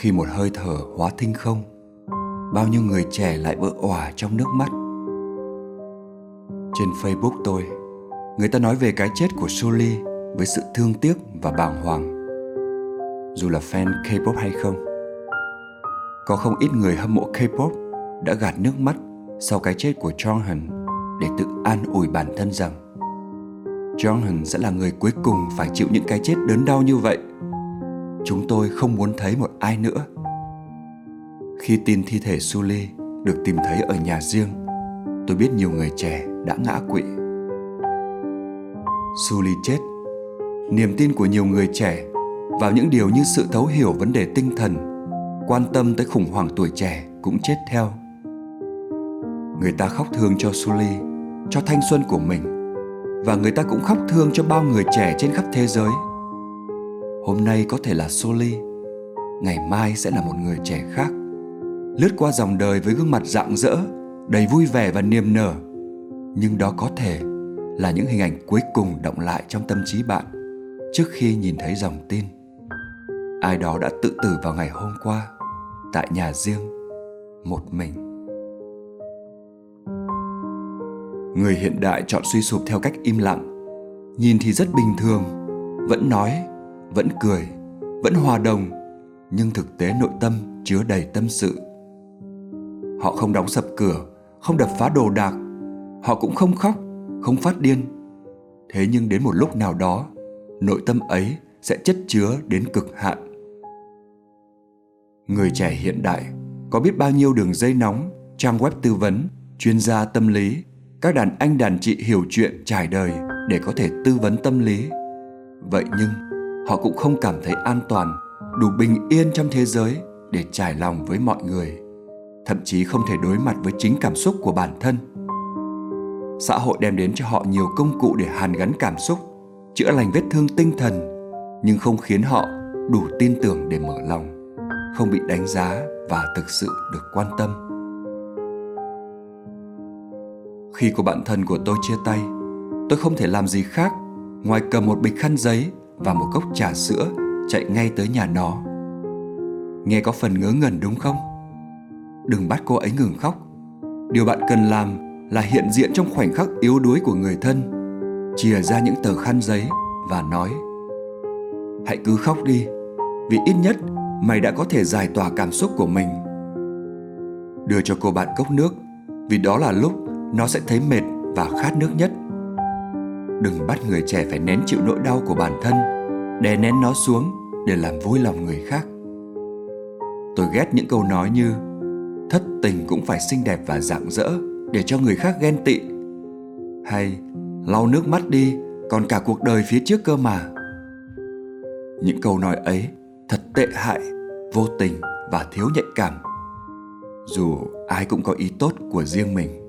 khi một hơi thở hóa thinh không, bao nhiêu người trẻ lại vỡ òa trong nước mắt trên facebook tôi, người ta nói về cái chết của Sully với sự thương tiếc và bàng hoàng dù là fan K-pop hay không, có không ít người hâm mộ K-pop đã gạt nước mắt sau cái chết của Jonghyun để tự an ủi bản thân rằng Jonghyun sẽ là người cuối cùng phải chịu những cái chết đớn đau như vậy. Chúng tôi không muốn thấy một ai nữa. Khi tin thi thể Suli được tìm thấy ở nhà riêng, tôi biết nhiều người trẻ đã ngã quỵ. Suli chết, niềm tin của nhiều người trẻ vào những điều như sự thấu hiểu vấn đề tinh thần, quan tâm tới khủng hoảng tuổi trẻ cũng chết theo. Người ta khóc thương cho Suli, cho thanh xuân của mình và người ta cũng khóc thương cho bao người trẻ trên khắp thế giới. Hôm nay có thể là Soli, ngày mai sẽ là một người trẻ khác. Lướt qua dòng đời với gương mặt rạng rỡ, đầy vui vẻ và niềm nở. Nhưng đó có thể là những hình ảnh cuối cùng động lại trong tâm trí bạn trước khi nhìn thấy dòng tin. Ai đó đã tự tử vào ngày hôm qua tại nhà riêng một mình. người hiện đại chọn suy sụp theo cách im lặng nhìn thì rất bình thường vẫn nói vẫn cười, vẫn hòa đồng, nhưng thực tế nội tâm chứa đầy tâm sự. Họ không đóng sập cửa, không đập phá đồ đạc. Họ cũng không khóc, không phát điên. Thế nhưng đến một lúc nào đó, nội tâm ấy sẽ chất chứa đến cực hạn. Người trẻ hiện đại có biết bao nhiêu đường dây nóng, trang web tư vấn, chuyên gia tâm lý, các đàn anh đàn chị hiểu chuyện trải đời để có thể tư vấn tâm lý. Vậy nhưng họ cũng không cảm thấy an toàn đủ bình yên trong thế giới để trải lòng với mọi người thậm chí không thể đối mặt với chính cảm xúc của bản thân. Xã hội đem đến cho họ nhiều công cụ để hàn gắn cảm xúc chữa lành vết thương tinh thần nhưng không khiến họ đủ tin tưởng để mở lòng không bị đánh giá và thực sự được quan tâm. Khi cô bạn thân của tôi chia tay, tôi không thể làm gì khác ngoài cầm một bịch khăn giấy và một cốc trà sữa chạy ngay tới nhà nó. Nghe có phần ngớ ngẩn đúng không? Đừng bắt cô ấy ngừng khóc. Điều bạn cần làm là hiện diện trong khoảnh khắc yếu đuối của người thân, chìa ra những tờ khăn giấy và nói: "Hãy cứ khóc đi, vì ít nhất mày đã có thể giải tỏa cảm xúc của mình." Đưa cho cô bạn cốc nước, vì đó là lúc nó sẽ thấy mệt và khát nước nhất đừng bắt người trẻ phải nén chịu nỗi đau của bản thân, đè nén nó xuống để làm vui lòng người khác. Tôi ghét những câu nói như, thất tình cũng phải xinh đẹp và rạng rỡ để cho người khác ghen tị. Hay, lau nước mắt đi, còn cả cuộc đời phía trước cơ mà. Những câu nói ấy thật tệ hại, vô tình và thiếu nhạy cảm. Dù ai cũng có ý tốt của riêng mình.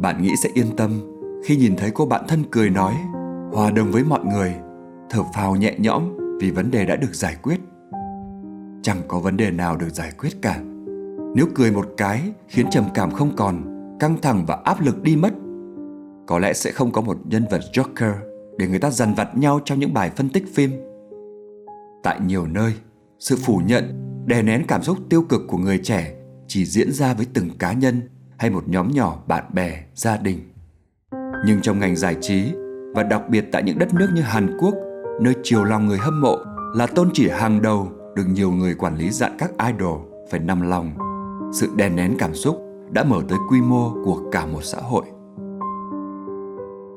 Bạn nghĩ sẽ yên tâm khi nhìn thấy cô bạn thân cười nói, hòa đồng với mọi người. Thở phào nhẹ nhõm vì vấn đề đã được giải quyết. Chẳng có vấn đề nào được giải quyết cả. Nếu cười một cái khiến trầm cảm không còn, căng thẳng và áp lực đi mất, có lẽ sẽ không có một nhân vật joker để người ta dằn vặt nhau trong những bài phân tích phim. Tại nhiều nơi, sự phủ nhận, đè nén cảm xúc tiêu cực của người trẻ chỉ diễn ra với từng cá nhân hay một nhóm nhỏ bạn bè, gia đình. Nhưng trong ngành giải trí và đặc biệt tại những đất nước như Hàn Quốc, nơi chiều lòng người hâm mộ là tôn chỉ hàng đầu được nhiều người quản lý dặn các idol phải nằm lòng. Sự đè nén cảm xúc đã mở tới quy mô của cả một xã hội.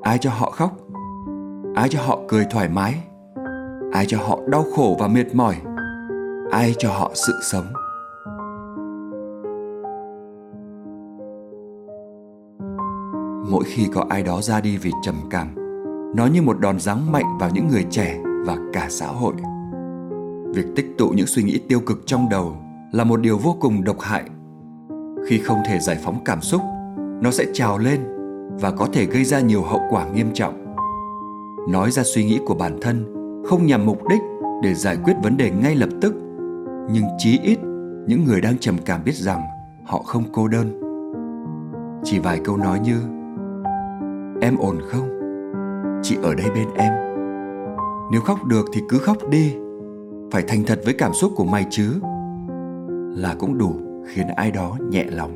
Ai cho họ khóc? Ai cho họ cười thoải mái? Ai cho họ đau khổ và mệt mỏi? Ai cho họ sự sống? Mỗi khi có ai đó ra đi vì trầm cảm, nó như một đòn giáng mạnh vào những người trẻ và cả xã hội. Việc tích tụ những suy nghĩ tiêu cực trong đầu là một điều vô cùng độc hại. Khi không thể giải phóng cảm xúc, nó sẽ trào lên và có thể gây ra nhiều hậu quả nghiêm trọng. Nói ra suy nghĩ của bản thân không nhằm mục đích để giải quyết vấn đề ngay lập tức, nhưng chí ít những người đang trầm cảm biết rằng họ không cô đơn. Chỉ vài câu nói như Em ổn không? Chị ở đây bên em. Nếu khóc được thì cứ khóc đi. Phải thành thật với cảm xúc của mày chứ. Là cũng đủ khiến ai đó nhẹ lòng.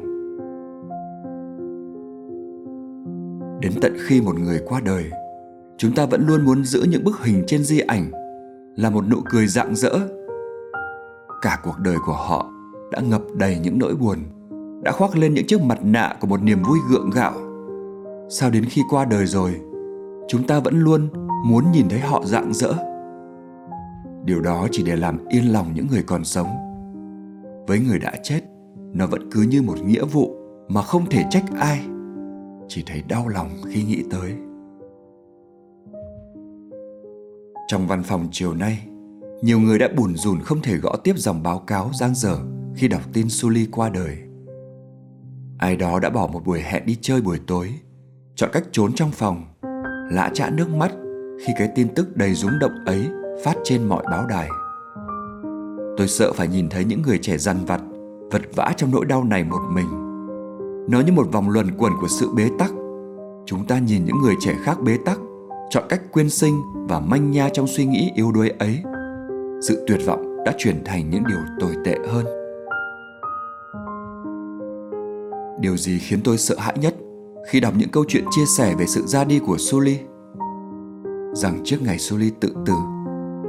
Đến tận khi một người qua đời, chúng ta vẫn luôn muốn giữ những bức hình trên di ảnh, là một nụ cười rạng rỡ. Cả cuộc đời của họ đã ngập đầy những nỗi buồn, đã khoác lên những chiếc mặt nạ của một niềm vui gượng gạo sao đến khi qua đời rồi chúng ta vẫn luôn muốn nhìn thấy họ rạng rỡ? Điều đó chỉ để làm yên lòng những người còn sống. Với người đã chết nó vẫn cứ như một nghĩa vụ mà không thể trách ai chỉ thấy đau lòng khi nghĩ tới. Trong văn phòng chiều nay nhiều người đã bùn rùn không thể gõ tiếp dòng báo cáo giang dở khi đọc tin Suli qua đời. Ai đó đã bỏ một buổi hẹn đi chơi buổi tối, chọn cách trốn trong phòng, lã chã nước mắt khi cái tin tức đầy rúng động ấy phát trên mọi báo đài. Tôi sợ phải nhìn thấy những người trẻ dằn vặt, vật vã trong nỗi đau này một mình. Nó như một vòng luẩn quẩn của sự bế tắc. Chúng ta nhìn những người trẻ khác bế tắc, chọn cách quyên sinh và manh nha trong suy nghĩ yếu đuối ấy. Sự tuyệt vọng đã chuyển thành những điều tồi tệ hơn. Điều gì khiến tôi sợ hãi nhất khi đọc những câu chuyện chia sẻ về sự ra đi của Suli? Rằng trước ngày Suli tự tử,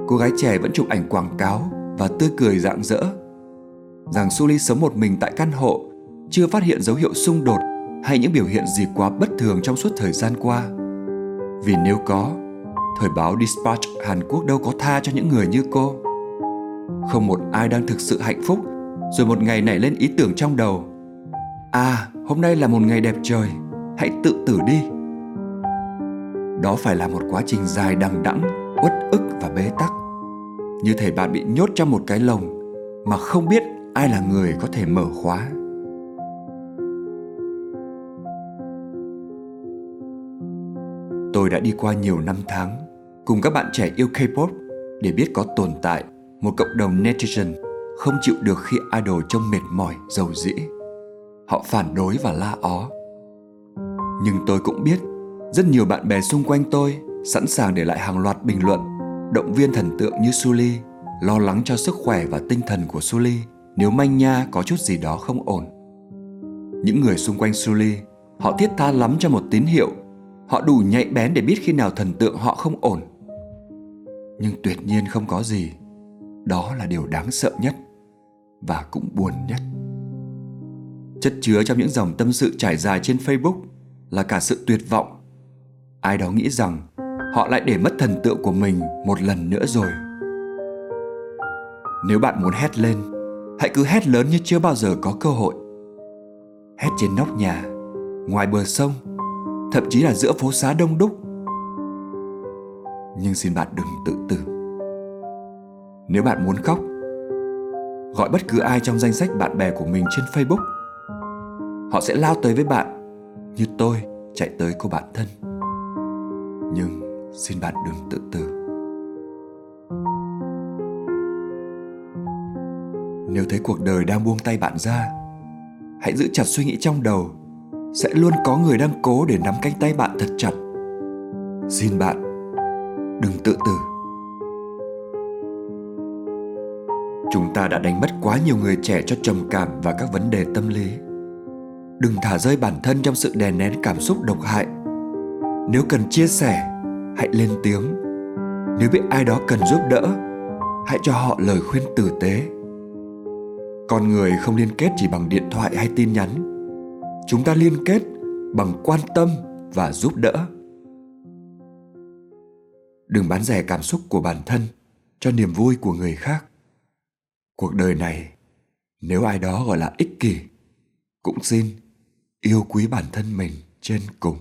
cô gái trẻ vẫn chụp ảnh quảng cáo và tươi cười rạng rỡ. Rằng Suli sống một mình tại căn hộ, chưa phát hiện dấu hiệu xung đột hay những biểu hiện gì quá bất thường trong suốt thời gian qua. Vì nếu có, thời báo Dispatch Hàn Quốc đâu có tha cho những người như cô. Không một ai đang thực sự hạnh phúc rồi một ngày nảy lên ý tưởng trong đầu. À, hôm nay là một ngày đẹp trời, hãy tự tử đi. Đó phải là một quá trình dài đằng đẵng, uất ức và bế tắc như thể bạn bị nhốt trong một cái lồng mà không biết ai là người có thể mở khóa tôi đã đi qua nhiều năm tháng cùng các bạn trẻ yêu K-pop để biết có tồn tại một cộng đồng netizen không chịu được khi idol trông mệt mỏi, dầu dĩ. Họ phản đối và la ó. Nhưng tôi cũng biết rất nhiều bạn bè xung quanh tôi sẵn sàng để lại hàng loạt bình luận động viên thần tượng như Suli, lo lắng cho sức khỏe và tinh thần của Suli nếu manh nha có chút gì đó không ổn. Những người xung quanh Suli, họ thiết tha lắm cho một tín hiệu, họ đủ nhạy bén để biết khi nào thần tượng họ không ổn. Nhưng tuyệt nhiên không có gì, đó là điều đáng sợ nhất và cũng buồn nhất. Chất chứa trong những dòng tâm sự trải dài trên Facebook là cả sự tuyệt vọng. Ai đó nghĩ rằng họ lại để mất thần tượng của mình một lần nữa rồi. Nếu bạn muốn hét lên, hãy cứ hét lớn như chưa bao giờ có cơ hội. Hét trên nóc nhà, ngoài bờ sông, thậm chí là giữa phố xá đông đúc. Nhưng xin bạn đừng tự tử. Nếu bạn muốn khóc, gọi bất cứ ai trong danh sách bạn bè của mình trên facebook. Họ sẽ lao tới với bạn như tôi chạy tới cô bạn thân. Nhưng xin bạn đừng tự tử. Nếu thấy cuộc đời đang buông tay bạn ra, hãy giữ chặt suy nghĩ trong đầu. Sẽ luôn có người đang cố để nắm cánh tay bạn thật chặt. Xin bạn đừng tự tử. Chúng ta đã đánh mất quá nhiều người trẻ cho trầm cảm và các vấn đề tâm lý đừng thả rơi bản thân trong sự đè nén cảm xúc độc hại. Nếu cần chia sẻ, hãy lên tiếng. Nếu biết ai đó cần giúp đỡ, hãy cho họ lời khuyên tử tế. Con người không liên kết chỉ bằng điện thoại hay tin nhắn. Chúng ta liên kết bằng quan tâm và giúp đỡ. Đừng bán rẻ cảm xúc của bản thân cho niềm vui của người khác. Cuộc đời này, nếu ai đó gọi là ích kỷ, cũng xin yêu quý bản thân mình trên cùng.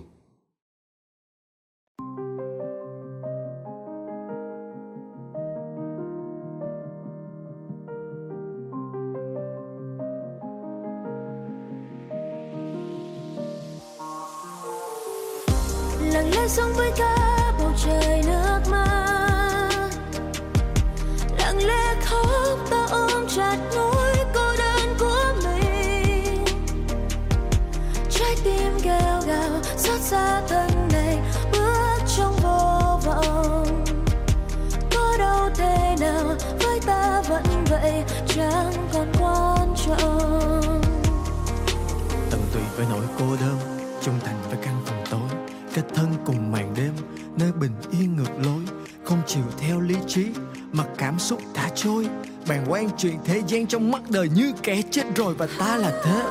Với nỗi cô đơn, trung thành với căn phòng tối, kết thân cùng màn đêm, nơi bình yên ngược lối, không chịu theo lý trí mà cảm xúc thả trôi bàn quan chuyện thế gian trong mắt đời như kẻ chết rồi và ta là thế.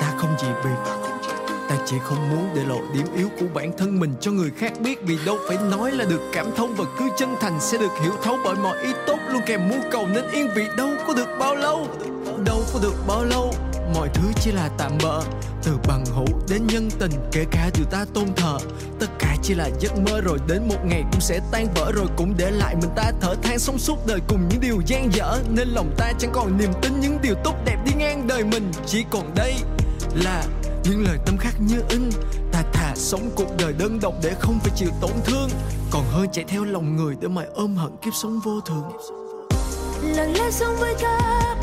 Ta không gì biệt ta chỉ không muốn để lộ điểm yếu của bản thân mình cho người khác biết, vì đâu phải nói là được cảm thông và cứ chân thành sẽ được hiểu thấu bởi mọi ý tốt luôn, kèm mưu cầu nên yên vị đâu có được bao lâu, đâu có được bao lâu mọi thứ chỉ là tạm bỡ từ bằng hữu đến nhân tình, kể cả điều ta tôn thờ. Tất cả chỉ là giấc mơ rồi đến một ngày cũng sẽ tan vỡ rồi cũng để lại mình ta thở than sống suốt đời cùng những điều gian dở. Nên lòng ta chẳng còn niềm tin những điều tốt đẹp đi ngang đời mình. Chỉ còn đây là những lời tâm khắc như in. Ta thà sống cuộc đời đơn độc để không phải chịu tổn thương. Còn hơn chạy theo lòng người để mà ôm hận kiếp sống vô thường. Lặng lẽ sống với ta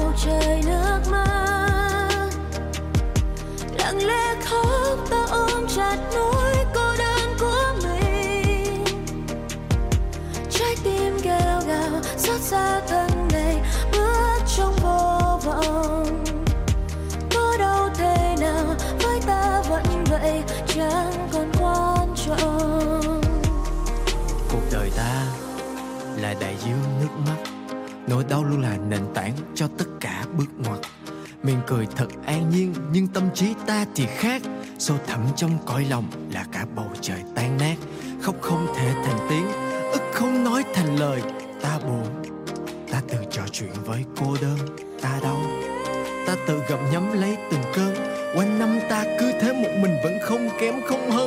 là đại dương nước mắt. Nỗi đau luôn là nền tảng cho tất cả bước ngoặt. Miệng cười thật an nhiên, nhưng tâm trí ta thì khác. Sâu thẳm trong cõi lòng là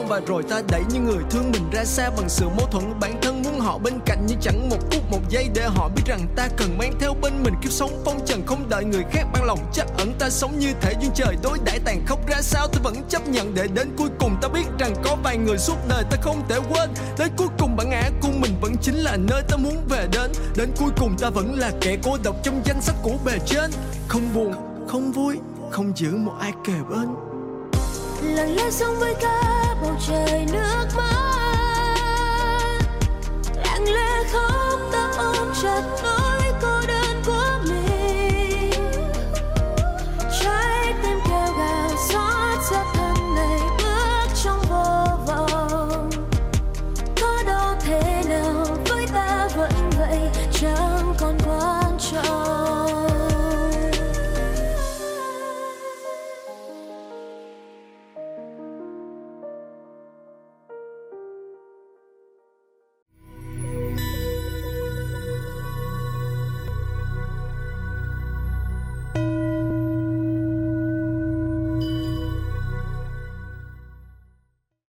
và rồi ta đẩy những người thương mình ra xa bằng sự mâu thuẫn. Bản thân muốn họ bên cạnh nhưng chẳng một phút một giây để họ biết rằng ta cần mang theo bên mình kiếp sống. Phong trần không đợi người khác ban lòng, chắc ẩn ta sống như thể duyên trời. Đối đãi tàn khốc ra sao ta vẫn chấp nhận để đến cuối cùng ta biết rằng có vài người suốt đời ta không thể quên. Đến cuối cùng bản ngã của mình vẫn chính là nơi ta muốn về đến. Đến cuối cùng ta vẫn là kẻ cô độc trong danh sách của bề trên. Không buồn, không vui, không giữ một ai kề bên lặng lẽ sống với cả bầu trời nước mắt. Lặng lẽ khóc ta ôm chặt nỗi